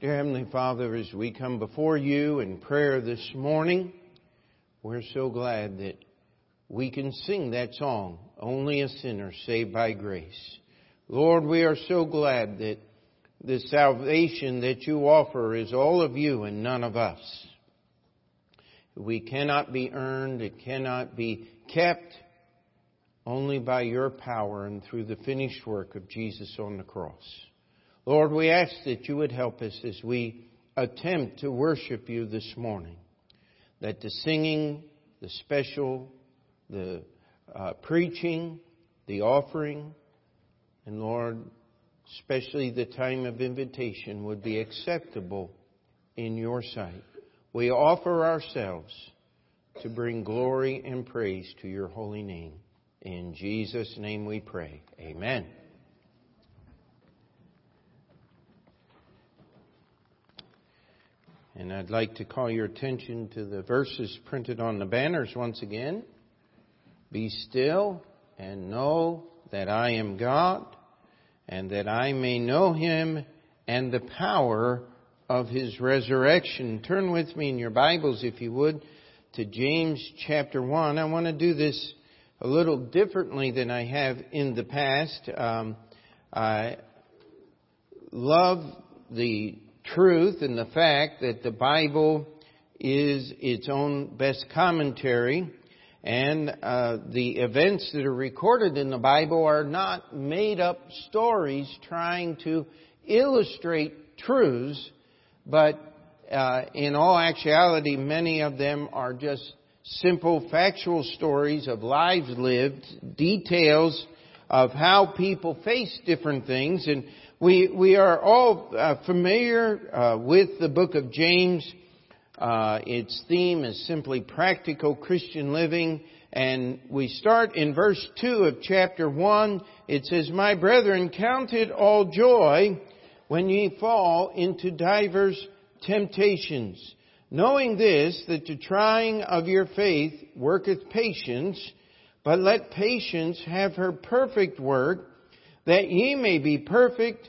Dear Heavenly Father, as we come before you in prayer this morning, we're so glad that we can sing that song, Only a Sinner Saved by Grace. Lord, we are so glad that the salvation that you offer is all of you and none of us. We cannot be earned, it cannot be kept only by your power and through the finished work of Jesus on the cross. Lord, we ask that you would help us as we attempt to worship you this morning. That the singing, the special, the uh, preaching, the offering, and Lord, especially the time of invitation would be acceptable in your sight. We offer ourselves to bring glory and praise to your holy name. In Jesus' name we pray. Amen. And I'd like to call your attention to the verses printed on the banners once again. Be still and know that I am God, and that I may know him and the power of his resurrection. Turn with me in your Bibles, if you would, to James chapter 1. I want to do this a little differently than I have in the past. Um, I love the truth and the fact that the Bible is its own best commentary and uh, the events that are recorded in the Bible are not made up stories trying to illustrate truths, but uh, in all actuality, many of them are just simple factual stories of lives lived, details of how people face different things, and we, we are all uh, familiar uh, with the book of James. Uh, its theme is simply practical Christian living. And we start in verse 2 of chapter 1. It says, My brethren, count it all joy when ye fall into divers temptations, knowing this, that the trying of your faith worketh patience, but let patience have her perfect work, that ye may be perfect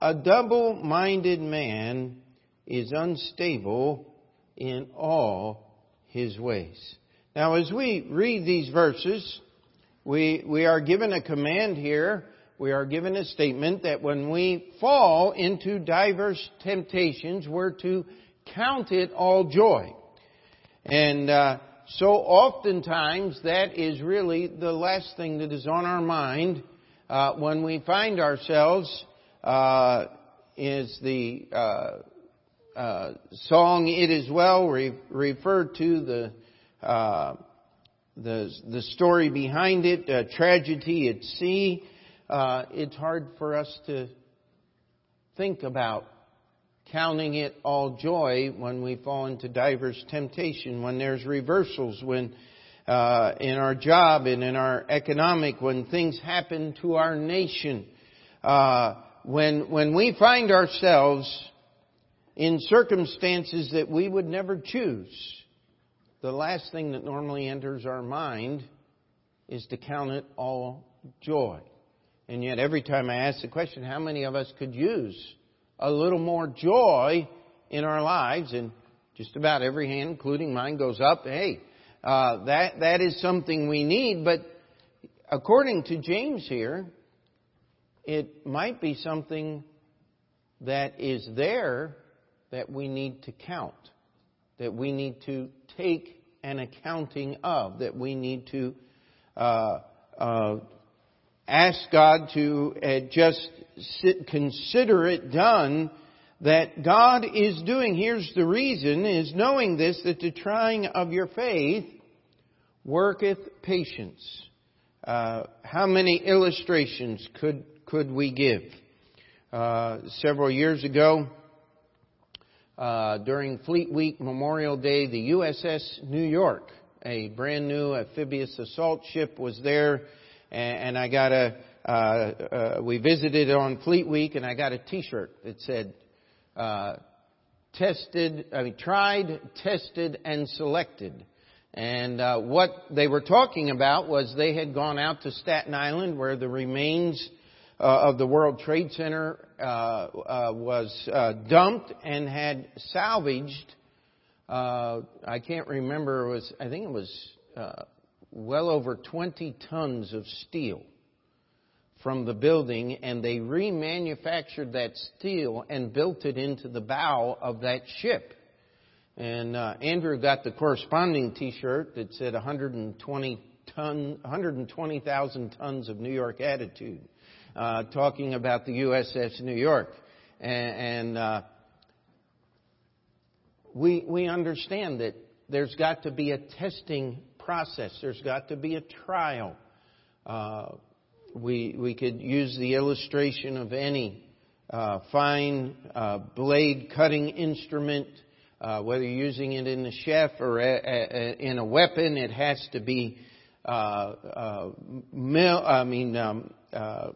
A double-minded man is unstable in all his ways. Now as we read these verses, we, we are given a command here. We are given a statement that when we fall into diverse temptations, we're to count it all joy. And uh, so oftentimes that is really the last thing that is on our mind uh, when we find ourselves uh, is the uh, uh, song "It Is Well" re- referred to the uh, the the story behind it, uh, tragedy at sea. Uh, it's hard for us to think about counting it all joy when we fall into diverse temptation, when there's reversals, when uh, in our job and in our economic, when things happen to our nation. Uh, when, when we find ourselves in circumstances that we would never choose, the last thing that normally enters our mind is to count it all joy. And yet every time I ask the question, how many of us could use a little more joy in our lives? And just about every hand, including mine, goes up. Hey, uh, that, that is something we need. But according to James here, it might be something that is there that we need to count, that we need to take an accounting of, that we need to uh, uh, ask God to uh, just sit, consider it done that God is doing. Here's the reason, is knowing this, that the trying of your faith worketh patience. Uh, how many illustrations could could we give? Uh, several years ago, uh, during Fleet Week Memorial Day, the USS New York, a brand new amphibious assault ship, was there, and, and I got a. Uh, uh, we visited on Fleet Week, and I got a T-shirt that said uh, "tested," I mean, tried, tested, and selected. And uh, what they were talking about was they had gone out to Staten Island, where the remains uh, of the World Trade Center uh, uh, was uh, dumped and had salvaged. Uh, I can't remember. It was I think it was well over 20 tons of steel from the building, and they remanufactured that steel and built it into the bow of that ship. And uh, Andrew got the corresponding T-shirt that said 120 ton, 120,000 tons of New York attitude, uh, talking about the USS New York, and, and uh, we we understand that there's got to be a testing process. There's got to be a trial. Uh, we we could use the illustration of any uh, fine uh, blade cutting instrument uh, whether you're using it in the chef or a, a, in a weapon, it has to be uh, uh, mel- I mean um, uh,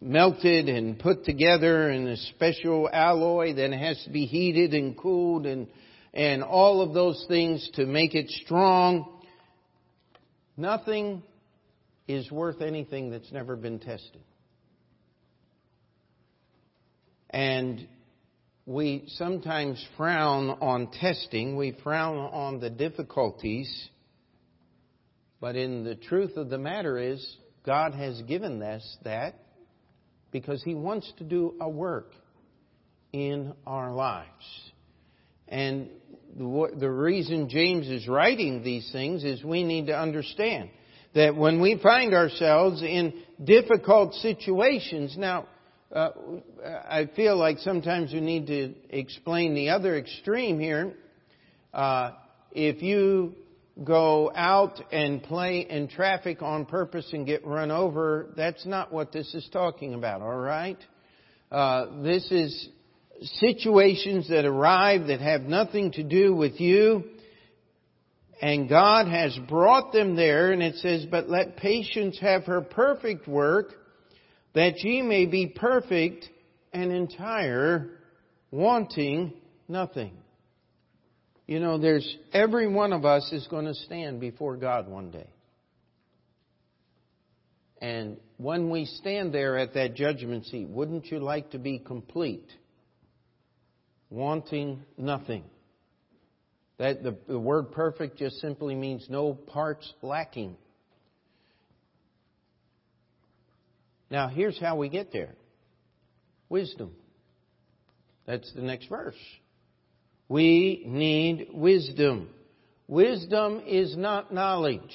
melted and put together in a special alloy. Then it has to be heated and cooled and and all of those things to make it strong. Nothing is worth anything that's never been tested. And we sometimes frown on testing, we frown on the difficulties, but in the truth of the matter is, God has given us that because He wants to do a work in our lives. And the, reason James is writing these things is we need to understand that when we find ourselves in difficult situations, now, uh, I feel like sometimes we need to explain the other extreme here. Uh, if you go out and play in traffic on purpose and get run over, that's not what this is talking about, alright? Uh, this is situations that arrive that have nothing to do with you, and God has brought them there, and it says, but let patience have her perfect work, that ye may be perfect and entire, wanting nothing. You know, there's every one of us is going to stand before God one day. And when we stand there at that judgment seat, wouldn't you like to be complete? Wanting nothing. That the, the word perfect just simply means no parts lacking. Now, here's how we get there wisdom. That's the next verse. We need wisdom. Wisdom is not knowledge.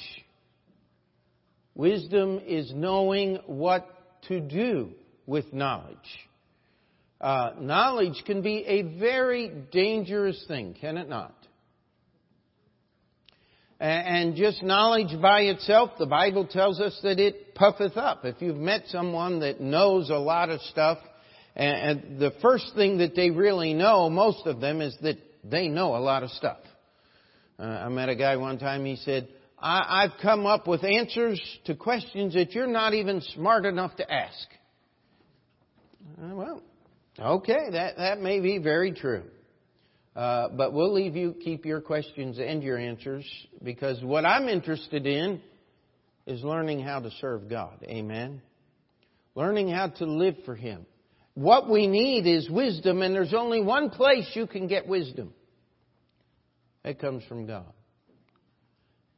Wisdom is knowing what to do with knowledge. Uh, knowledge can be a very dangerous thing, can it not? And just knowledge by itself, the Bible tells us that it puffeth up. If you've met someone that knows a lot of stuff, and the first thing that they really know, most of them, is that they know a lot of stuff. Uh, I met a guy one time, he said, I, have come up with answers to questions that you're not even smart enough to ask. Uh, well, okay, that, that may be very true. Uh, but we'll leave you keep your questions and your answers because what I'm interested in is learning how to serve God. Amen. Learning how to live for Him. What we need is wisdom, and there's only one place you can get wisdom. It comes from God.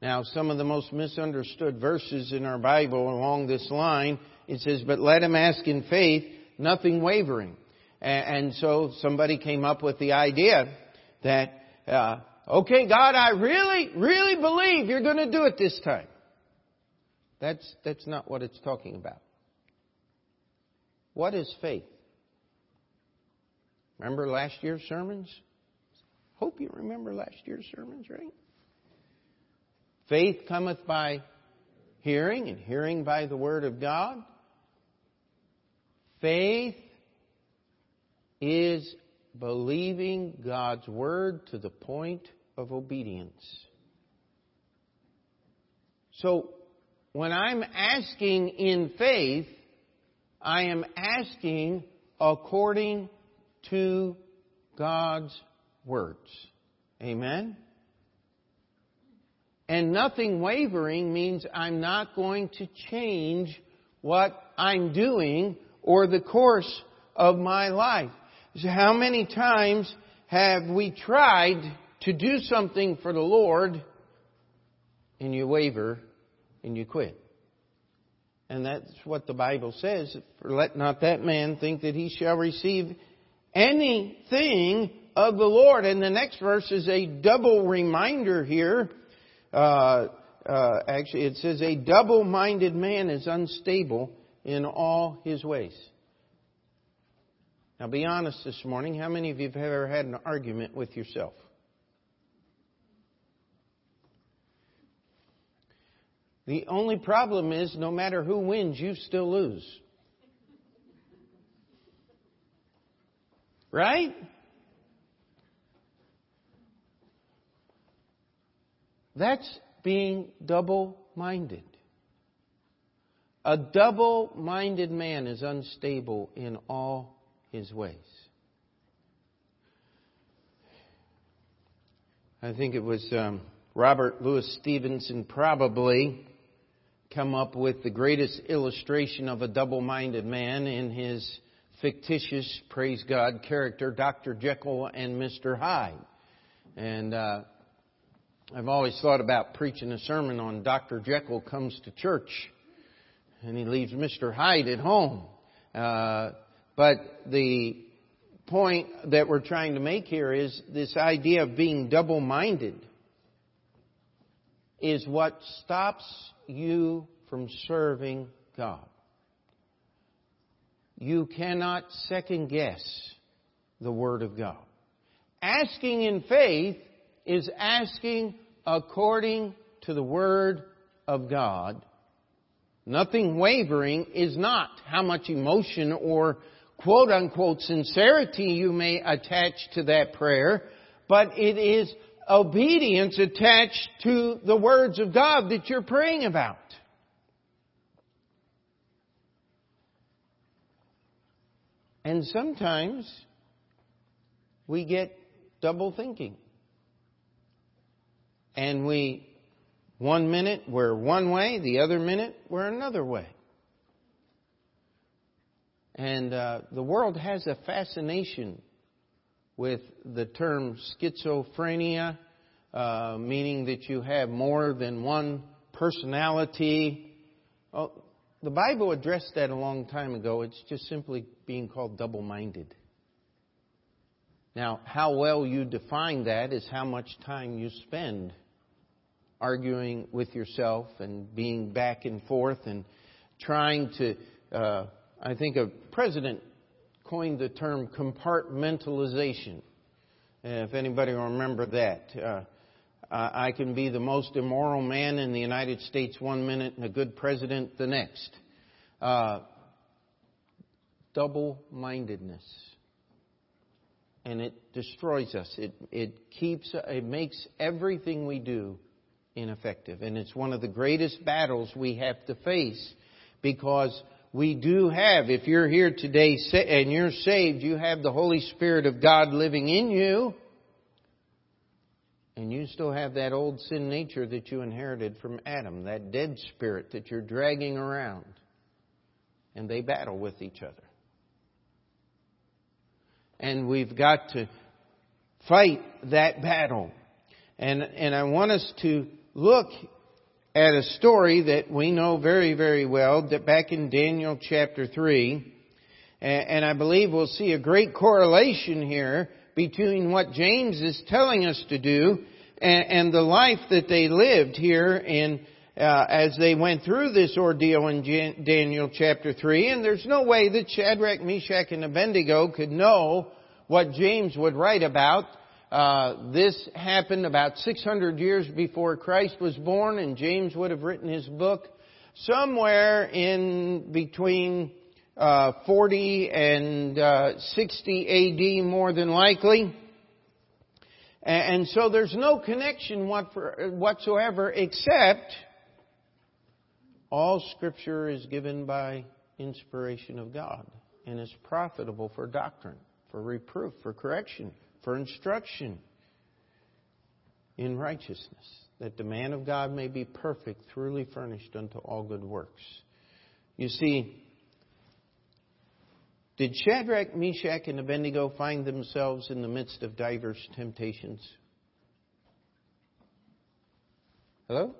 Now, some of the most misunderstood verses in our Bible along this line, it says, But let him ask in faith, nothing wavering. And so somebody came up with the idea that, uh, okay, God, I really, really believe you're going to do it this time. That's, that's not what it's talking about. What is faith? Remember last year's sermons? Hope you remember last year's sermons, right? Faith cometh by hearing, and hearing by the Word of God. Faith is believing God's word to the point of obedience. So, when I'm asking in faith, I am asking according to God's words. Amen? And nothing wavering means I'm not going to change what I'm doing or the course of my life. So how many times have we tried to do something for the Lord and you waver and you quit? And that's what the Bible says. Let not that man think that he shall receive anything of the Lord. And the next verse is a double reminder here uh, uh, actually, it says a double-minded man is unstable in all his ways. Now, be honest this morning. How many of you have ever had an argument with yourself? The only problem is, no matter who wins, you still lose. Right? That's being double minded. A double minded man is unstable in all his ways. I think it was um, Robert Louis Stevenson probably come up with the greatest illustration of a double minded man in his fictitious, praise God, character, Dr. Jekyll and Mr. Hyde. And uh, I've always thought about preaching a sermon on Dr. Jekyll comes to church and he leaves Mr. Hyde at home. Uh, but the point that we're trying to make here is this idea of being double minded is what stops you from serving God. You cannot second guess the Word of God. Asking in faith is asking according to the Word of God. Nothing wavering is not how much emotion or quote unquote sincerity you may attach to that prayer, but it is obedience attached to the words of God that you're praying about. And sometimes we get double thinking and we, one minute we're one way, the other minute we're another way. And uh, the world has a fascination with the term schizophrenia, uh, meaning that you have more than one personality. Oh, the Bible addressed that a long time ago. It's just simply being called double minded. Now, how well you define that is how much time you spend arguing with yourself and being back and forth and trying to. Uh, I think a president coined the term compartmentalization. If anybody will remember that. Uh, I can be the most immoral man in the United States one minute and a good president the next. Uh, double mindedness. And it destroys us. It, it keeps, it makes everything we do ineffective. And it's one of the greatest battles we have to face because we do have, if you're here today and you're saved, you have the Holy Spirit of God living in you. And you still have that old sin nature that you inherited from Adam, that dead spirit that you're dragging around. And they battle with each other. And we've got to fight that battle. And, and I want us to look at a story that we know very, very well, that back in Daniel chapter 3, and I believe we'll see a great correlation here between what James is telling us to do and, the life that they lived here in uh, as they went through this ordeal in Daniel chapter 3. And there's no way that Shadrach, Meshach, and Abednego could know what James would write about uh, this happened about 600 years before Christ was born, and James would have written his book somewhere in between uh, 40 and uh, 60 AD more than likely. And so there's no connection whatsoever except all scripture is given by inspiration of God and is profitable for doctrine, for reproof, for correction, for instruction in righteousness, that the man of God may be perfect, thoroughly furnished unto all good works. You see, did Shadrach, Meshach, and Abednego find themselves in the midst of diverse temptations? Hello?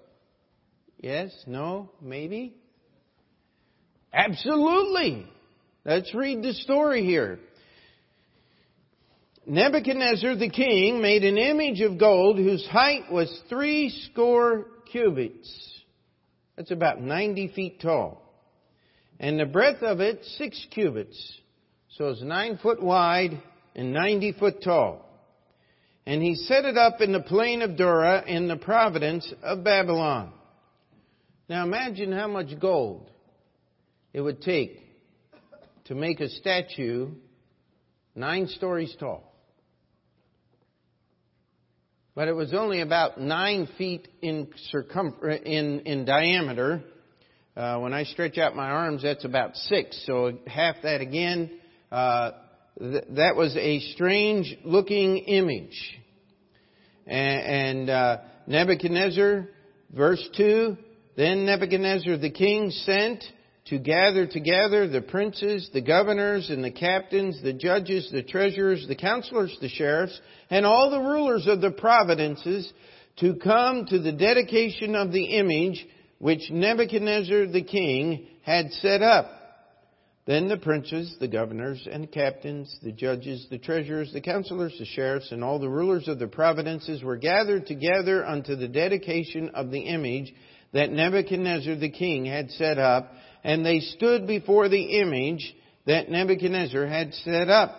Yes? No? Maybe? Absolutely! Let's read the story here. Nebuchadnezzar the king made an image of gold whose height was three score cubits. That's about 90 feet tall. And the breadth of it, six cubits. So it's nine foot wide and 90 foot tall. And he set it up in the plain of Dura in the province of Babylon. Now imagine how much gold it would take to make a statue nine stories tall. But it was only about nine feet in circumference, in, in diameter. Uh, when I stretch out my arms, that's about six. So half that again. Uh, th- that was a strange looking image. And, and uh, Nebuchadnezzar, verse 2, then Nebuchadnezzar the king sent to gather together the princes, the governors, and the captains, the judges, the treasurers, the counselors, the sheriffs, and all the rulers of the provinces to come to the dedication of the image which Nebuchadnezzar the king had set up. Then the princes, the governors and captains, the judges, the treasurers, the counselors, the sheriffs, and all the rulers of the provinces were gathered together unto the dedication of the image that Nebuchadnezzar the king had set up, and they stood before the image that Nebuchadnezzar had set up.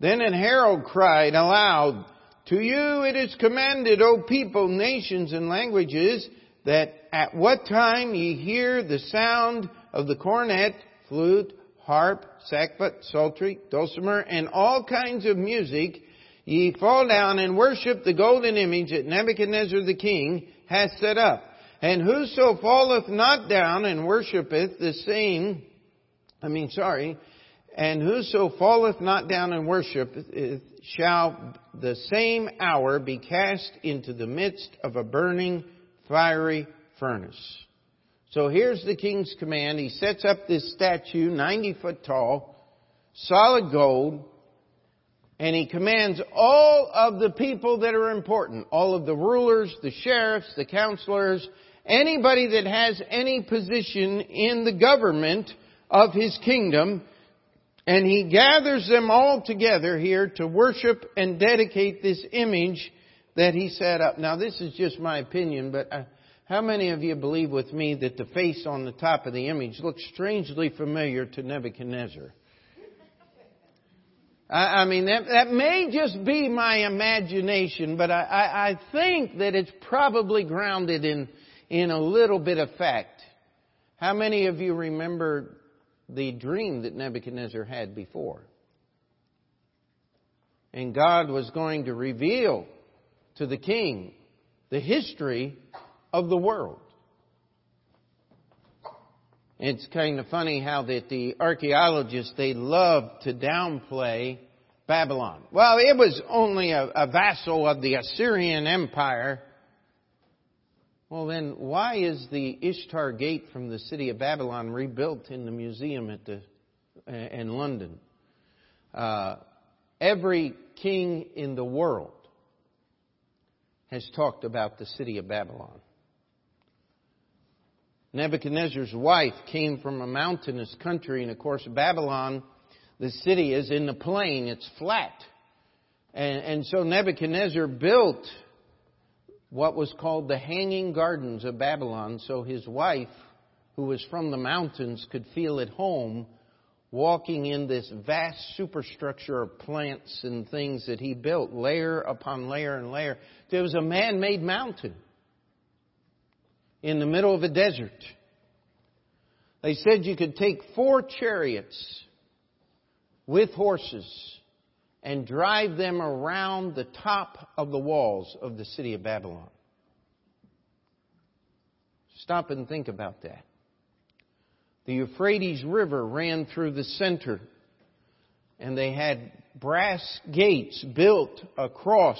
Then an herald cried aloud, To you it is commanded, O people, nations, and languages, that at what time ye hear the sound of the cornet, flute, harp, sackbut, psaltery, dulcimer, and all kinds of music, ye fall down and worship the golden image that Nebuchadnezzar the king hath set up. And whoso falleth not down and worshipeth the same, I mean, sorry, and whoso falleth not down and worshipeth shall the same hour be cast into the midst of a burning fiery furnace. So here's the king's command. He sets up this statue, 90 foot tall, solid gold, and he commands all of the people that are important, all of the rulers, the sheriffs, the counselors, anybody that has any position in the government of his kingdom, and he gathers them all together here to worship and dedicate this image that he set up. Now this is just my opinion, but uh, how many of you believe with me that the face on the top of the image looks strangely familiar to Nebuchadnezzar? I, I mean, that, that may just be my imagination, but I, I, I think that it's probably grounded in in a little bit of fact. How many of you remember the dream that Nebuchadnezzar had before? And God was going to reveal to the king the history of the world. It's kind of funny how that the archaeologists, they love to downplay Babylon. Well, it was only a, a vassal of the Assyrian Empire well, then, why is the Ishtar Gate from the city of Babylon rebuilt in the museum at the, in London? Uh, every king in the world has talked about the city of Babylon. Nebuchadnezzar's wife came from a mountainous country, and of course, Babylon, the city is in the plain, it's flat. And, and so Nebuchadnezzar built what was called the Hanging Gardens of Babylon, so his wife, who was from the mountains, could feel at home walking in this vast superstructure of plants and things that he built, layer upon layer and layer. There was a man made mountain in the middle of a desert. They said you could take four chariots with horses and drive them around the top of the walls of the city of Babylon. Stop and think about that. The Euphrates River ran through the center, and they had brass gates built across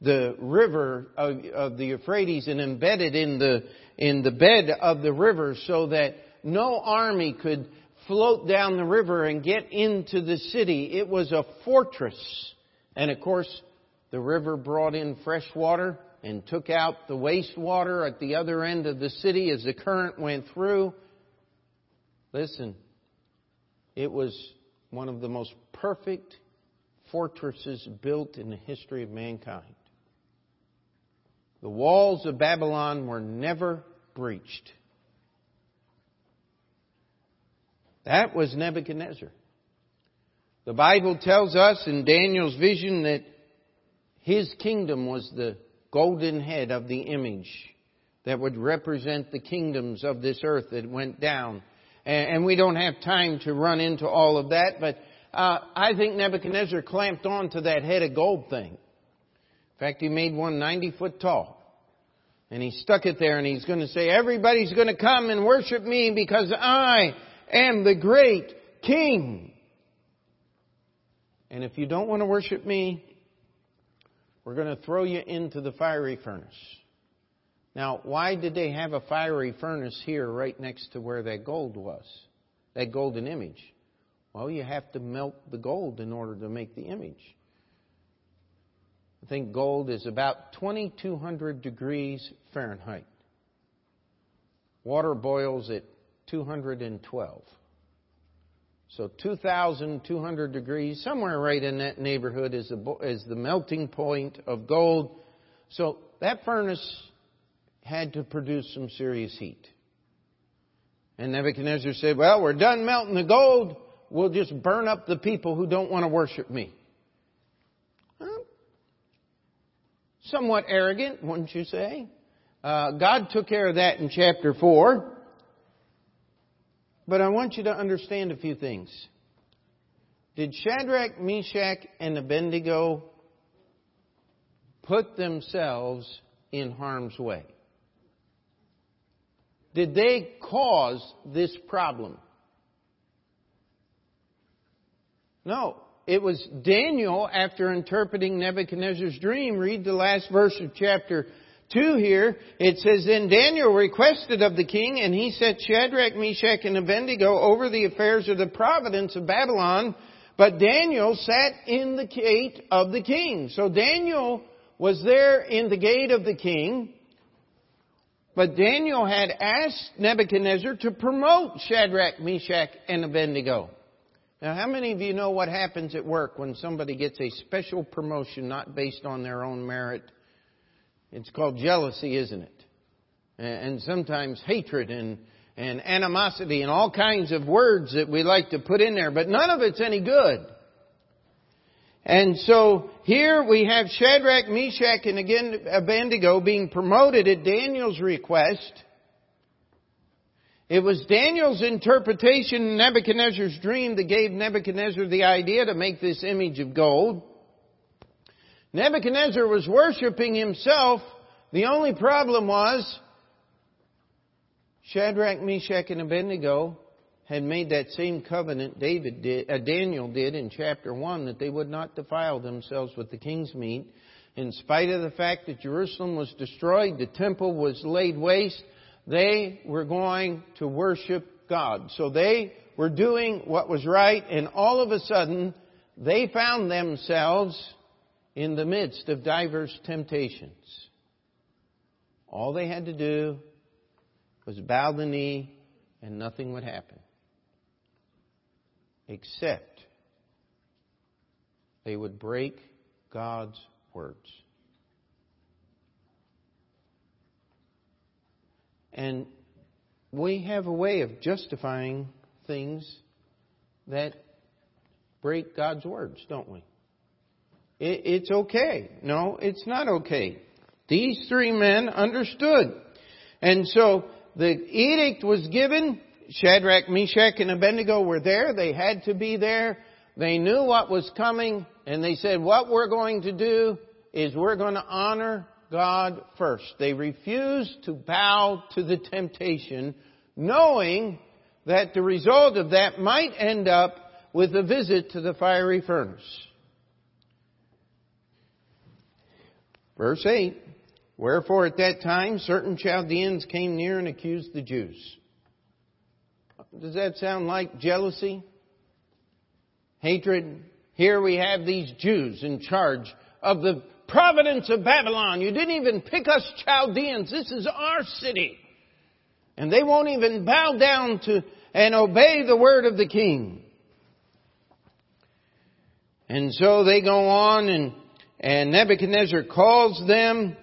the river of, of, the Euphrates and embedded in the in the bed of the river so that no army could float down the river and get into the city. It was a fortress. And of course, the river brought in fresh water and took out the wastewater at the other end of the city as the current went through. Listen, it was one of the most perfect fortresses built in the history of mankind. The walls of Babylon were never breached. That was Nebuchadnezzar. The Bible tells us in Daniel's vision that his kingdom was the golden head of the image that would represent the kingdoms of this earth that went down. And we don't have time to run into all of that, but uh, I think Nebuchadnezzar clamped on to that head of gold thing. In fact, he made one 90 foot tall. And he stuck it there and he's going to say, everybody's going to come and worship me because I am the great king. And if you don't want to worship me, we're going to throw you into the fiery furnace. Now, why did they have a fiery furnace here right next to where that gold was? That golden image. Well, you have to melt the gold in order to make the image. I think gold is about 2200 degrees Fahrenheit. Water boils at 212. So 2,200 degrees, somewhere right in that neighborhood is the, is the melting point of gold. So that furnace had to produce some serious heat. And Nebuchadnezzar said, well, we're done melting the gold. We'll just burn up the people who don't want to worship me. Somewhat arrogant, wouldn't you say? Uh, God took care of that in chapter 4. But I want you to understand a few things. Did Shadrach, Meshach, and Abednego put themselves in harm's way? Did they cause this problem? No. It was Daniel, after interpreting Nebuchadnezzar's dream, read the last verse of chapter 2 here. It says, Then Daniel requested of the king, and he set Shadrach, Meshach, and Abednego over the affairs of the providence of Babylon. But Daniel sat in the gate of the king. So Daniel was there in the gate of the king. But Daniel had asked Nebuchadnezzar to promote Shadrach, Meshach, and Abednego. Now, how many of you know what happens at work when somebody gets a special promotion not based on their own merit? It's called jealousy, isn't it? And sometimes hatred and, and animosity and all kinds of words that we like to put in there, but none of it's any good. And so here we have Shadrach, Meshach, and again Abednego being promoted at Daniel's request. It was Daniel's interpretation in Nebuchadnezzar's dream that gave Nebuchadnezzar the idea to make this image of gold. Nebuchadnezzar was worshiping himself. The only problem was Shadrach, Meshach, and Abednego had made that same covenant David did, uh, Daniel did in chapter 1 that they would not defile themselves with the king's meat. In spite of the fact that Jerusalem was destroyed, the temple was laid waste, they were going to worship God. So they were doing what was right, and all of a sudden, they found themselves in the midst of diverse temptations. All they had to do was bow the knee, and nothing would happen. Except they would break God's words. And we have a way of justifying things that break God's words, don't we? It, it's okay. No, it's not okay. These three men understood. And so the edict was given. Shadrach, Meshach, and Abednego were there. They had to be there. They knew what was coming, and they said, what we're going to do is we're going to honor God first. They refused to bow to the temptation, knowing that the result of that might end up with a visit to the fiery furnace. Verse 8, Wherefore at that time certain Chaldeans came near and accused the Jews. Does that sound like jealousy? Hatred? Here we have these Jews in charge of the providence of Babylon. You didn't even pick us Chaldeans. This is our city. And they won't even bow down to and obey the word of the king. And so they go on and, and Nebuchadnezzar calls them.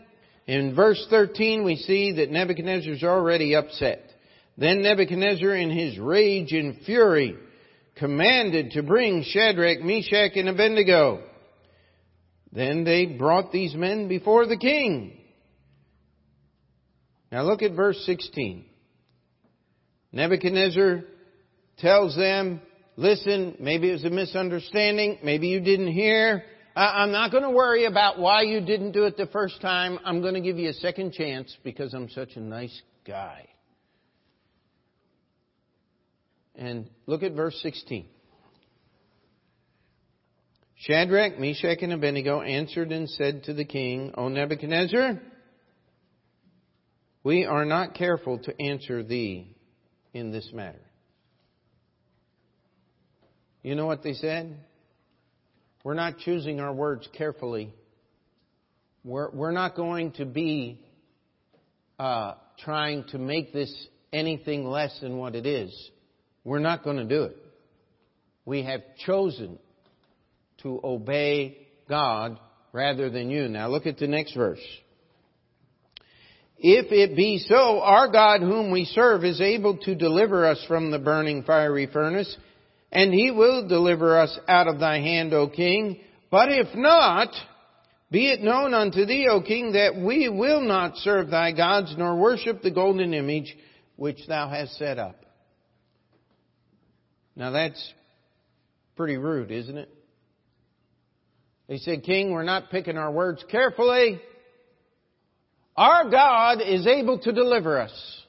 In verse 13 we see that Nebuchadnezzar's already upset. Then Nebuchadnezzar in his rage and fury commanded to bring Shadrach, Meshach, and Abednego. Then they brought these men before the king. Now look at verse 16. Nebuchadnezzar tells them, listen, maybe it was a misunderstanding, maybe you didn't hear. I'm not going to worry about why you didn't do it the first time. I'm going to give you a second chance because I'm such a nice guy. And look at verse 16. Shadrach, Meshach, and Abednego answered and said to the king, O Nebuchadnezzar, we are not careful to answer thee in this matter. You know what they said? We're not choosing our words carefully. We're, we're not going to be uh, trying to make this anything less than what it is. We're not going to do it. We have chosen to obey God rather than you. Now look at the next verse. If it be so, our God whom we serve is able to deliver us from the burning fiery furnace, and he will deliver us out of thy hand, O king. But if not, be it known unto thee, O king, that we will not serve thy gods, nor worship the golden image which thou hast set up. Now that's pretty rude, isn't it? They said, King, we're not picking our words carefully. Our God is able to deliver us.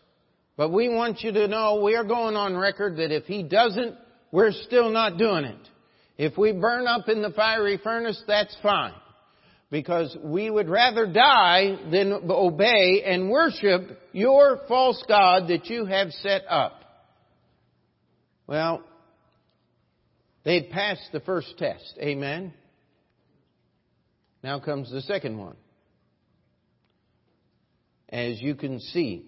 But we want you to know we are going on record that if He doesn't, we're still not doing it. If we burn up in the fiery furnace, that's fine. Because we would rather die than obey and worship your false God that you have set up. Well, they'd passed the first test. Amen. Now comes the second one as you can see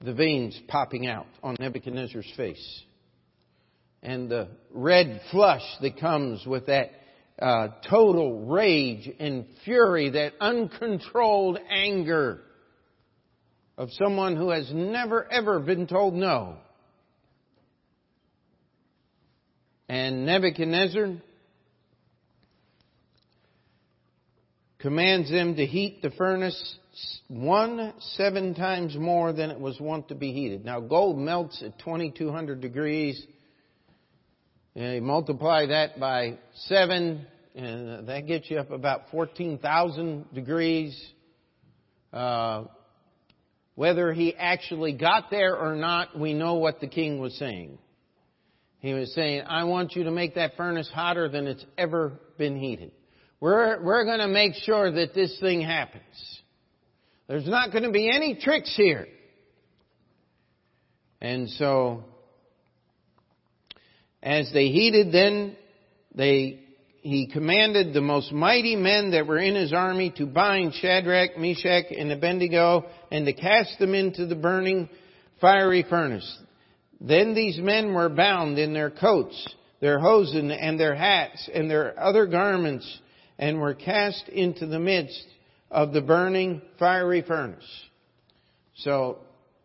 the veins popping out on Nebuchadnezzar's face. And the red flush that comes with that uh, total rage and fury, that uncontrolled anger of someone who has never ever been told no. And Nebuchadnezzar commands them to heat the furnace one seven times more than it was wont to be heated. Now gold melts at 2200 degrees. And you multiply that by seven, and that gets you up about 14,000 degrees. Uh, whether he actually got there or not, we know what the king was saying. He was saying, I want you to make that furnace hotter than it's ever been heated. We're, we're going to make sure that this thing happens. There's not going to be any tricks here. And so, as they heeded, then they, he commanded the most mighty men that were in his army to bind Shadrach, Meshach, and Abednego and to cast them into the burning fiery furnace. Then these men were bound in their coats, their hosen, and their hats, and their other garments, and were cast into the midst of the burning fiery furnace. So,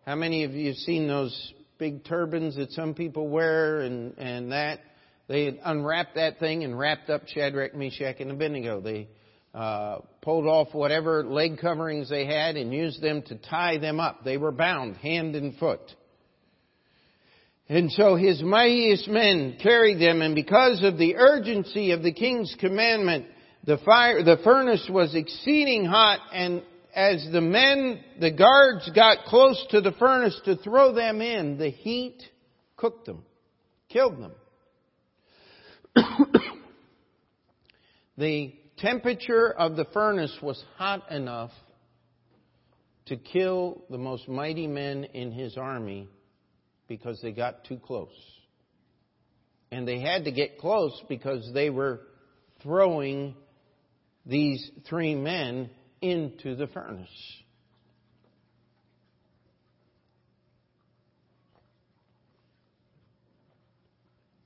how many of you have seen those big turbans that some people wear and, and that? They had unwrapped that thing and wrapped up Shadrach, Meshach, and Abednego. They uh, pulled off whatever leg coverings they had and used them to tie them up. They were bound hand and foot. And so his mightiest men carried them, and because of the urgency of the king's commandment, the fire, the furnace was exceeding hot, and as the men, the guards got close to the furnace to throw them in, the heat cooked them, killed them. the temperature of the furnace was hot enough to kill the most mighty men in his army because they got too close. And they had to get close because they were throwing these three men into the furnace.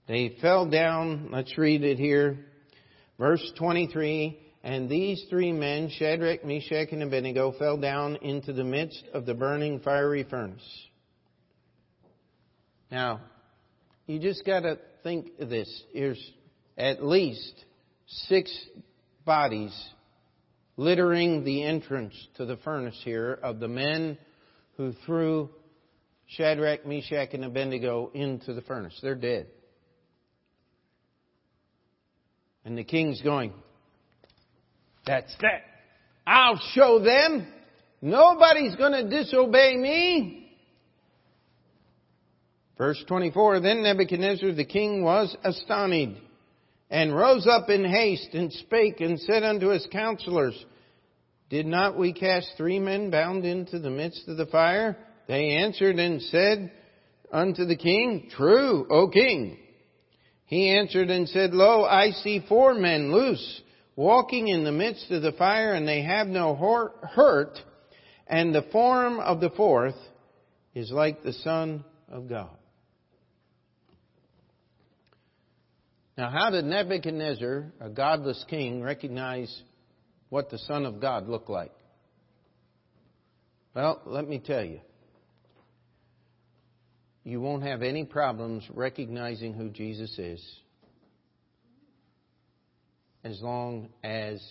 They fell down, let's read it here. Verse 23, and these three men, Shadrach, Meshach, and Abednego, fell down into the midst of the burning fiery furnace. Now, you just got to think of this. There's at least six bodies littering the entrance to the furnace here of the men who threw Shadrach, Meshach, and Abednego into the furnace. They're dead. And the king's going, That's that. I'll show them. Nobody's going to disobey me. Verse 24, Then Nebuchadnezzar the king was astonished, and rose up in haste, and spake, and said unto his counselors, Did not we cast three men bound into the midst of the fire? They answered and said unto the king, True, O king. He answered and said, Lo, I see four men loose, walking in the midst of the fire, and they have no hurt, and the form of the fourth is like the Son of God. Now, how did Nebuchadnezzar, a godless king, recognize what the Son of God looked like? Well, let me tell you. You won't have any problems recognizing who Jesus is as long as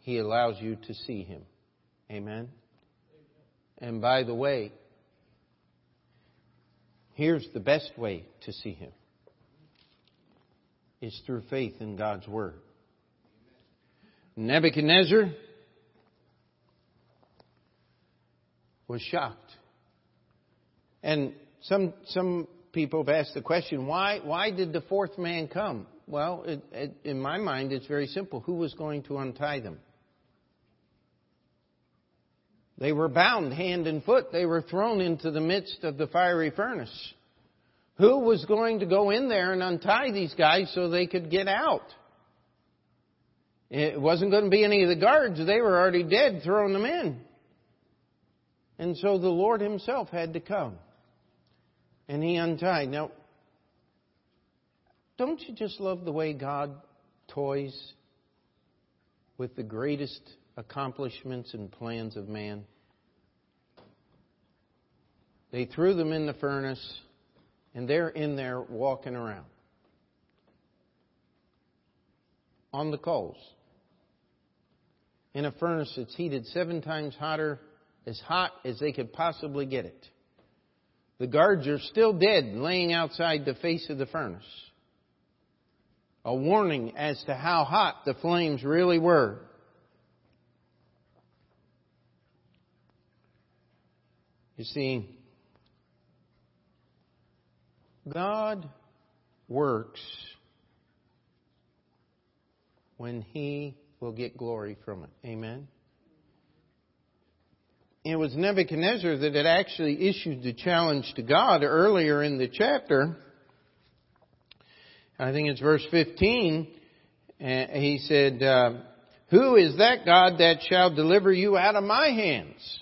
He allows you to see Him. Amen? And by the way, here's the best way to see Him is through faith in God's Word. Nebuchadnezzar was shocked. And some, some people have asked the question, why, why did the fourth man come? Well, it, it, in my mind, it's very simple. Who was going to untie them? They were bound hand and foot. They were thrown into the midst of the fiery furnace. Who was going to go in there and untie these guys so they could get out? It wasn't going to be any of the guards. They were already dead, throwing them in. And so the Lord Himself had to come. And He untied. Now, don't you just love the way God toys with the greatest accomplishments and plans of man? They threw them in the furnace and they're in there walking around on the coals in a furnace that's heated seven times hotter, as hot as they could possibly get it. The guards are still dead, laying outside the face of the furnace. A warning as to how hot the flames really were. You see, God works when He will get glory from it. Amen. It was Nebuchadnezzar that had actually issued the challenge to God earlier in the chapter. I think it's verse 15. He said, uh, Who is that God that shall deliver you out of my hands?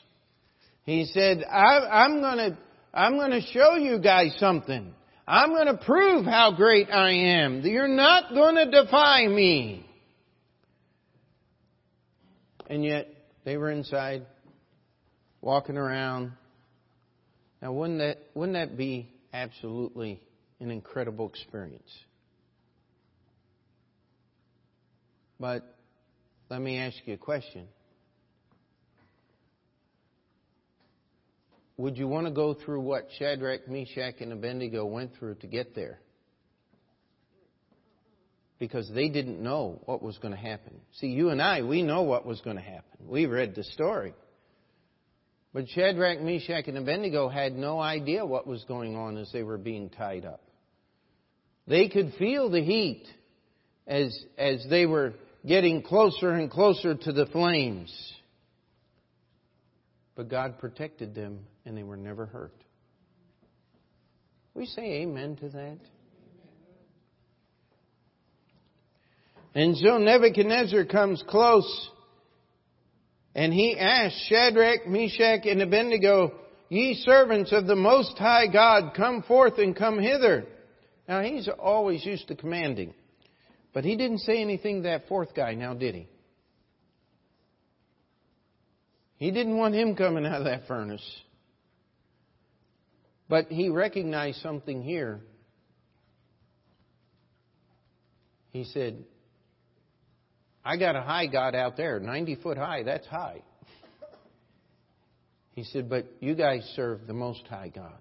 He said, I, am going to I'm going to show you guys something. I'm going to prove how great I am. You're not going to defy me. And yet, they were inside, walking around. Now, wouldn't that, wouldn't that be absolutely an incredible experience? But let me ask you a question. Would you want to go through what Shadrach, Meshach, and Abednego went through to get there? Because they didn't know what was going to happen. See, you and I, we know what was going to happen. We read the story. But Shadrach, Meshach, and Abednego had no idea what was going on as they were being tied up. They could feel the heat as, as they were getting closer and closer to the flames. But God protected them and they were never hurt. We say amen to that. And so Nebuchadnezzar comes close and he asks Shadrach, Meshach, and Abednego, Ye servants of the Most High God, come forth and come hither. Now he's always used to commanding. But he didn't say anything to that fourth guy now, did he? He didn't want him coming out of that furnace. But he recognized something here. He said, I got a high God out there, 90 foot high, that's high. He said, but you guys serve the Most High God.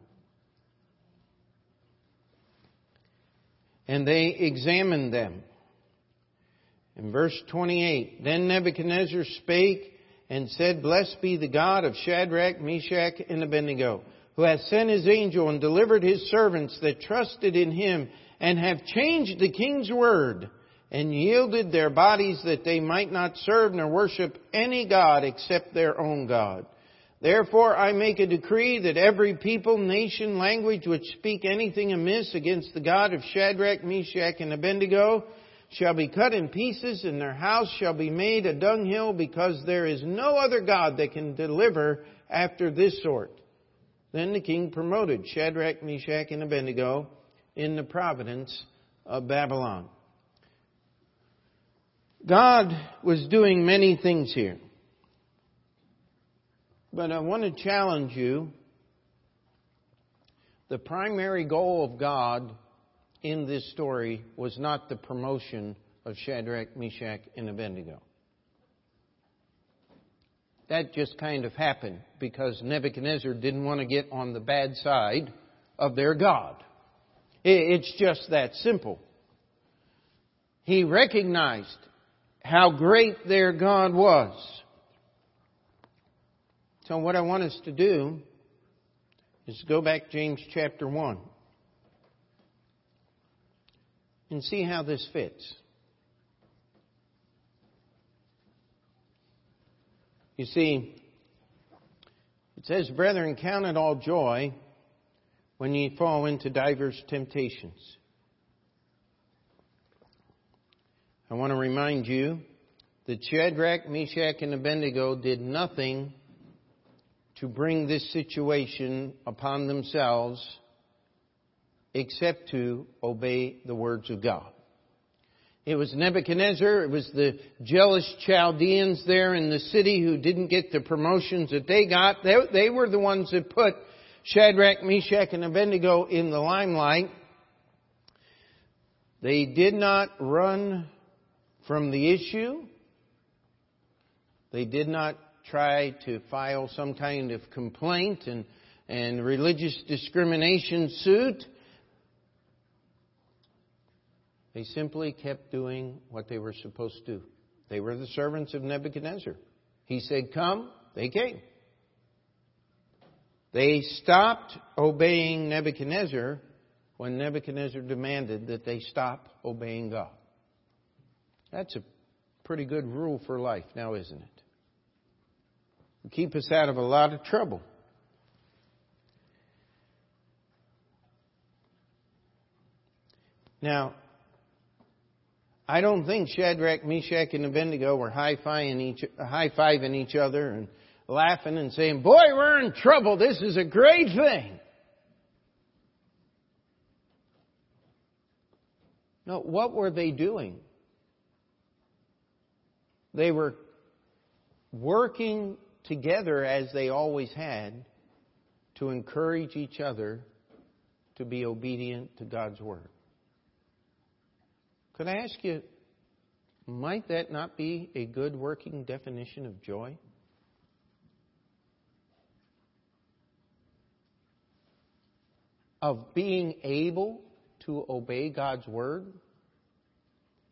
And they examined them. In verse 28, then Nebuchadnezzar spake and said, Blessed be the God of Shadrach, Meshach, and Abednego, who hath sent his angel and delivered his servants that trusted in him, and have changed the king's word, and yielded their bodies that they might not serve nor worship any God except their own God. Therefore I make a decree that every people, nation, language which speak anything amiss against the God of Shadrach, Meshach, and Abednego shall be cut in pieces, and their house shall be made a dunghill, because there is no other God that can deliver after this sort. Then the king promoted Shadrach, Meshach, and Abednego in the providence of Babylon. God was doing many things here. But I want to challenge you. The primary goal of God in this story was not the promotion of Shadrach, Meshach, and Abednego. That just kind of happened because Nebuchadnezzar didn't want to get on the bad side of their God. It's just that simple. He recognized how great their God was. So what I want us to do is go back James chapter 1. and see how this fits. You see, it says, Brethren, count it all joy when ye fall into divers temptations. I want to remind you that Shadrach, Meshach, and Abednego did nothing to bring this situation upon themselves except to obey the words of God. It was Nebuchadnezzar, it was the jealous Chaldeans there in the city who didn't get the promotions that they got. They, they were the ones that put Shadrach, Meshach, and Abednego in the limelight. They did not run from the issue. They did not try to file some kind of complaint and, and religious discrimination suit. They simply kept doing what they were supposed to do. They were the servants of Nebuchadnezzar. He said, Come, they came. They stopped obeying Nebuchadnezzar when Nebuchadnezzar demanded that they stop obeying God. That's a pretty good rule for life now, isn't it? keep us out of a lot of trouble. Now, I don't think Shadrach, Meshach, and Abednego were high-fiving each, high-fiving each other and laughing and saying, Boy, we're in trouble. This is a great thing. No, what were they doing? They were working together as they always had to encourage each other to be obedient to God's Word. Could I ask you, might that not be a good working definition of joy? of being able to obey God's Word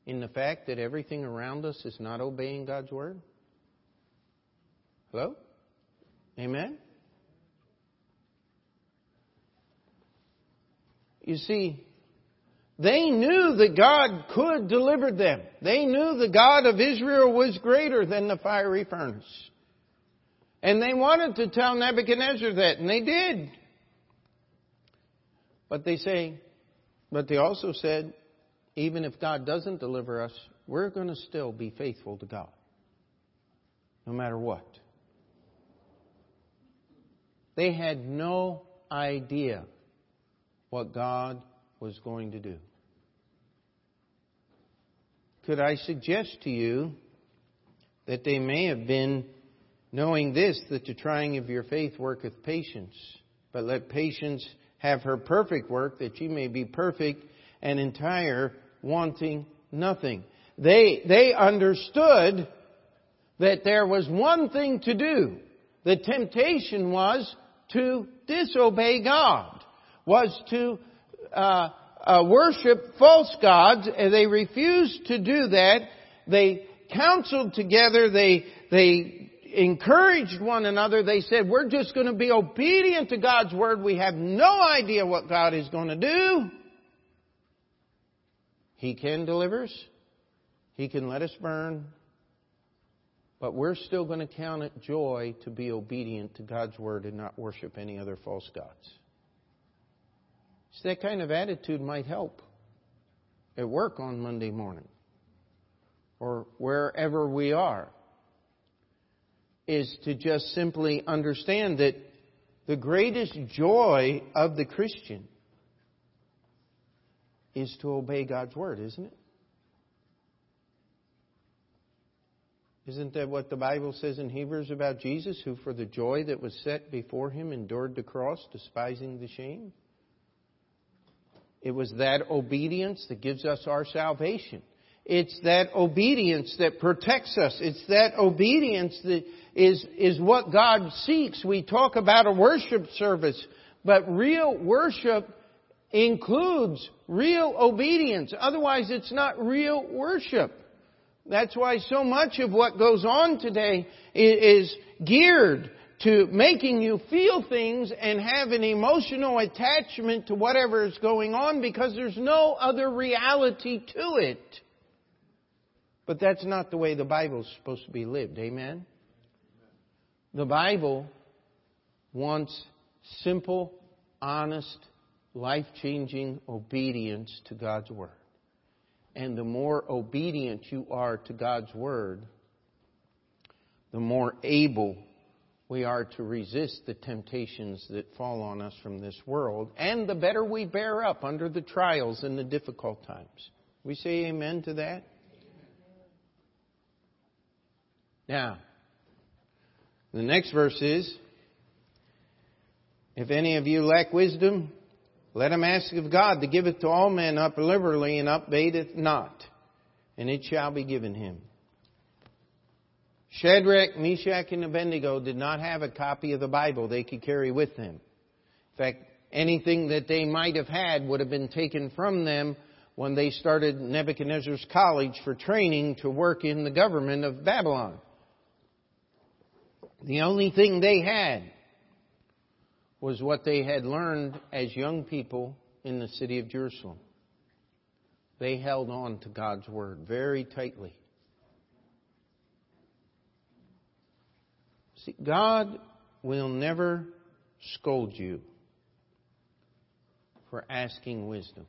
in the fact that everything around us is not obeying God's Word? Hello? Amen? You see, they knew that God could deliver them. They knew the God of Israel was greater than the fiery furnace. And they wanted to tell Nebuchadnezzar that, and they did. But they say, but they also said, even if God doesn't deliver us, we're going to still be faithful to God. No matter what. They had no idea what God was going to do. Could I suggest to you that they may have been knowing this, that the trying of your faith worketh patience, but let patience have her perfect work, that ye may be perfect and entire, wanting nothing. They, they understood that there was one thing to do. The temptation was to disobey God, was to uh, uh, worship false gods, and they refused to do that. They counseled together. They they encouraged one another. They said, "We're just going to be obedient to God's word. We have no idea what God is going to do. He can deliver us. He can let us burn." But we're still going to count it joy to be obedient to God's word and not worship any other false gods. So that kind of attitude might help at work on Monday morning or wherever we are. Is to just simply understand that the greatest joy of the Christian is to obey God's word, isn't it? Isn't that what the Bible says in Hebrews about Jesus, who for the joy that was set before him endured the cross, despising the shame? It was that obedience that gives us our salvation. It's that obedience that protects us. It's that obedience that is, is what God seeks. We talk about a worship service, but real worship includes real obedience. Otherwise, it's not real worship. That's why so much of what goes on today is geared to making you feel things and have an emotional attachment to whatever is going on because there's no other reality to it. But that's not the way the Bible is supposed to be lived. Amen? The Bible wants simple, honest, life changing obedience to God's Word. And the more obedient you are to God's Word, the more able we are to resist the temptations that fall on us from this world, and the better we bear up under the trials and the difficult times. We say amen to that? Now, the next verse is If any of you lack wisdom, let him ask of God to give it to all men up liberally and upbraideth not, and it shall be given him. Shadrach, Meshach, and Abednego did not have a copy of the Bible they could carry with them. In fact, anything that they might have had would have been taken from them when they started Nebuchadnezzar's college for training to work in the government of Babylon. The only thing they had was what they had learned as young people in the city of Jerusalem. They held on to God's Word very tightly. See, God will never scold you for asking wisdom.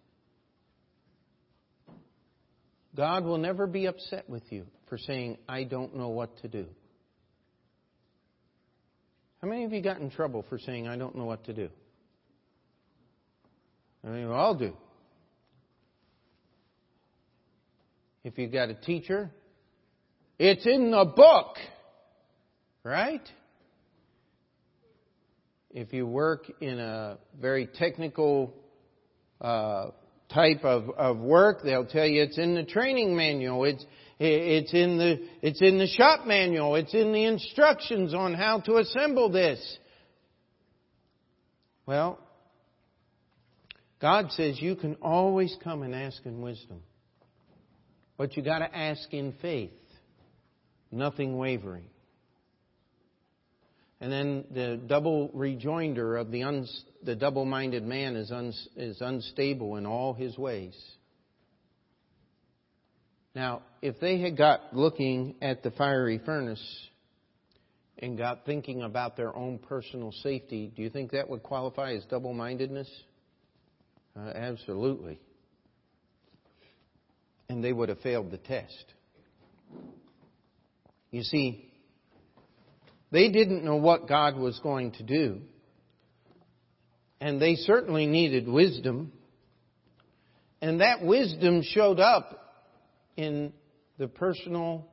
God will never be upset with you for saying, I don't know what to do. How many of you got in trouble for saying, I don't know what to do? I mean, we all do. If you've got a teacher, it's in the book. Right? If you work in a very technical uh, type of, of work, they'll tell you it's in the training manual. It's it's in the it's in the shop manual. It's in the instructions on how to assemble this. Well, God says you can always come and ask in wisdom. But you got to ask in faith, nothing wavering. And then the double rejoinder of the, the double minded man is, is unstable in all his ways. Now, if they had got looking at the fiery furnace and got thinking about their own personal safety, do you think that would qualify as double mindedness? Uh, absolutely. And they would have failed the test. You see, they didn't know what God was going to do. And they certainly needed wisdom. And that wisdom showed up in the personal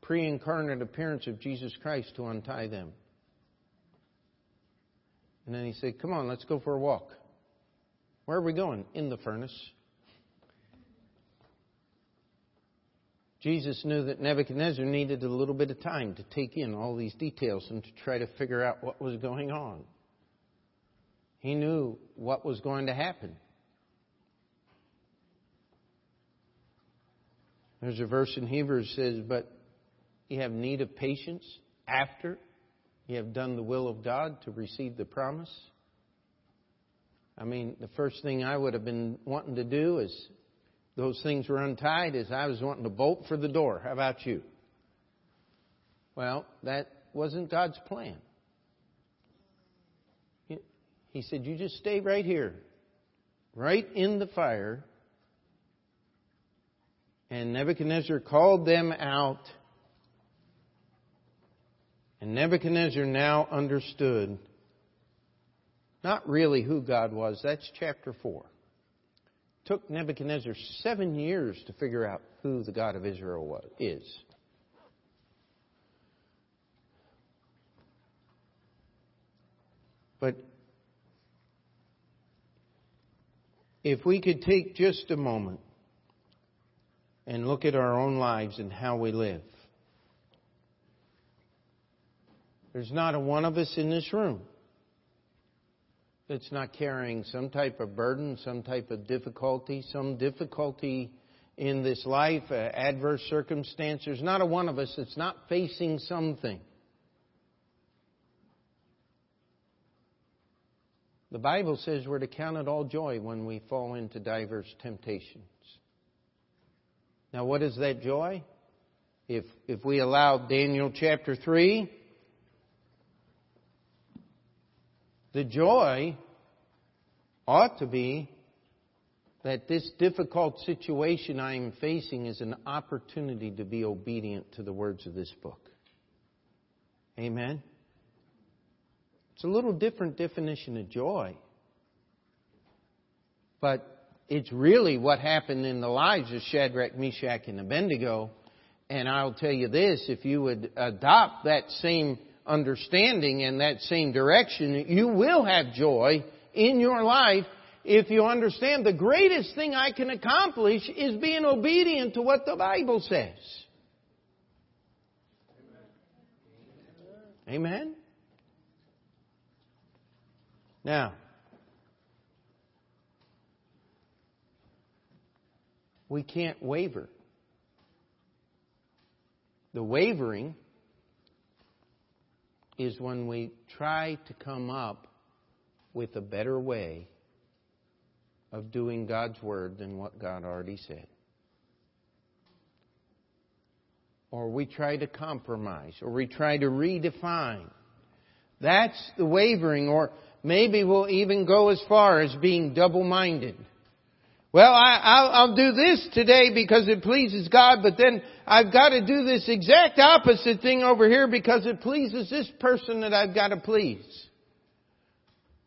pre incarnate appearance of Jesus Christ to untie them. And then he said, Come on, let's go for a walk. Where are we going? In the furnace. Jesus knew that Nebuchadnezzar needed a little bit of time to take in all these details and to try to figure out what was going on. He knew what was going to happen. There's a verse in Hebrews that says, But you have need of patience after you have done the will of God to receive the promise. I mean, the first thing I would have been wanting to do is those things were untied is I was wanting to bolt for the door. How about you? Well, that wasn't God's plan. He said, You just stay right here, right in the fire. And Nebuchadnezzar called them out. And Nebuchadnezzar now understood not really who God was. That's chapter 4 took Nebuchadnezzar seven years to figure out who the God of Israel was, is. But if we could take just a moment and look at our own lives and how we live, there's not a one of us in this room that's not carrying some type of burden, some type of difficulty, some difficulty in this life, uh, adverse circumstance. There's not a one of us that's not facing something. The Bible says we're to count it all joy when we fall into diverse temptations. Now, what is that joy? If, if we allow Daniel chapter 3, The joy ought to be that this difficult situation I am facing is an opportunity to be obedient to the words of this book. Amen? It's a little different definition of joy. But it's really what happened in the lives of Shadrach, Meshach, and Abednego. And I'll tell you this, if you would adopt that same understanding in that same direction, you will have joy in your life if you understand the greatest thing I can accomplish is being obedient to what the Bible says. Amen? Now, we can't waver. The wavering is when we try to come up with a better way of doing God's Word than what God already said. Or we try to compromise, or we try to redefine. That's the wavering, or maybe we'll even go as far as being double minded. Well, I, will do this today because it pleases God, but then I've got to do this exact opposite thing over here because it pleases this person that I've got to please.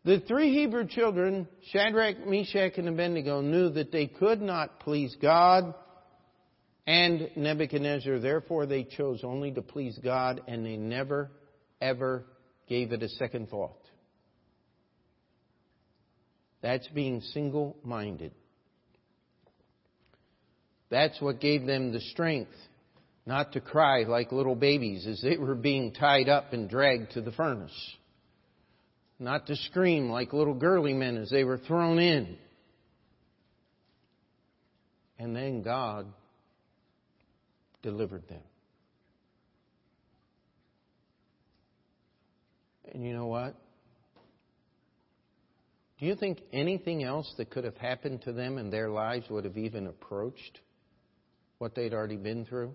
The three Hebrew children, Shadrach, Meshach, and Abednego, knew that they could not please God and Nebuchadnezzar. Therefore, they chose only to please God, and they never, ever gave it a second thought. That's being single minded. That's what gave them the strength not to cry like little babies as they were being tied up and dragged to the furnace. Not to scream like little girly men as they were thrown in. And then God delivered them. And you know what? Do you think anything else that could have happened to them in their lives would have even approached what they'd already been through?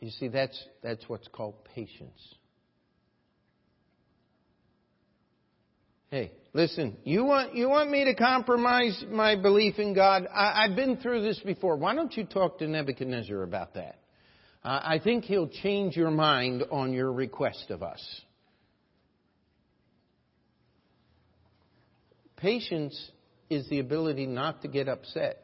You see, that's, that's what's called patience. Hey, listen, you want, you want me to compromise my belief in God? I, have been through this before. Why don't you talk to Nebuchadnezzar about that? Uh, I think he'll change your mind on your request of us. Patience is the ability not to get upset.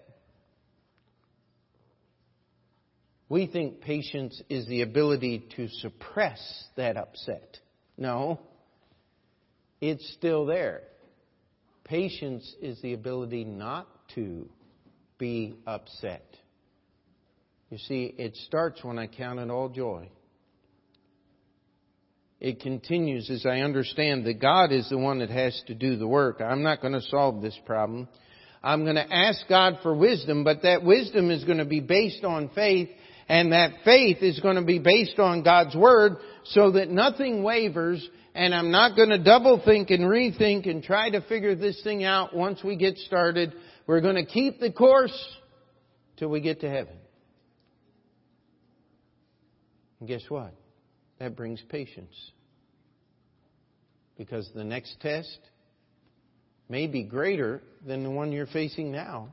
We think patience is the ability to suppress that upset. No, it's still there. Patience is the ability not to be upset. You see, it starts when I count it all joy. It continues as I understand that God is the one that has to do the work. I'm not going to solve this problem. I'm going to ask God for wisdom, but that wisdom is going to be based on faith, and that faith is going to be based on God's Word so that nothing wavers, and I'm not going to double think and rethink and try to figure this thing out once we get started. We're going to keep the course till we get to heaven. And guess what? That brings patience. Because the next test may be greater than the one you're facing now,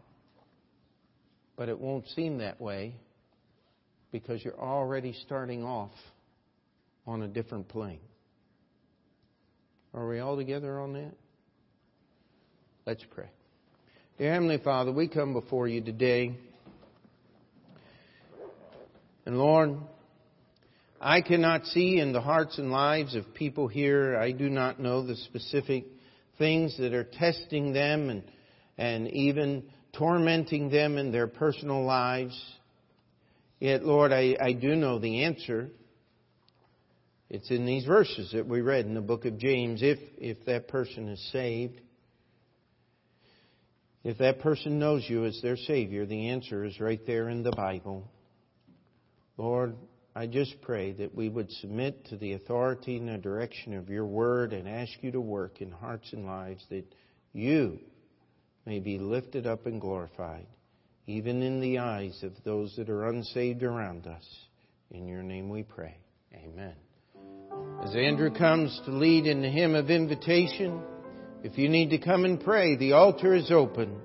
but it won't seem that way because you're already starting off on a different plane. Are we all together on that? Let's pray. Dear Heavenly Father, we come before you today. And Lord, I cannot see in the hearts and lives of people here. I do not know the specific things that are testing them and, and even tormenting them in their personal lives. Yet, Lord, I, I do know the answer. It's in these verses that we read in the book of James. If, if that person is saved, if that person knows you as their Savior, the answer is right there in the Bible. Lord, I just pray that we would submit to the authority and the direction of your word and ask you to work in hearts and lives that you may be lifted up and glorified, even in the eyes of those that are unsaved around us. In your name we pray. Amen. As Andrew comes to lead in the hymn of invitation, if you need to come and pray, the altar is open.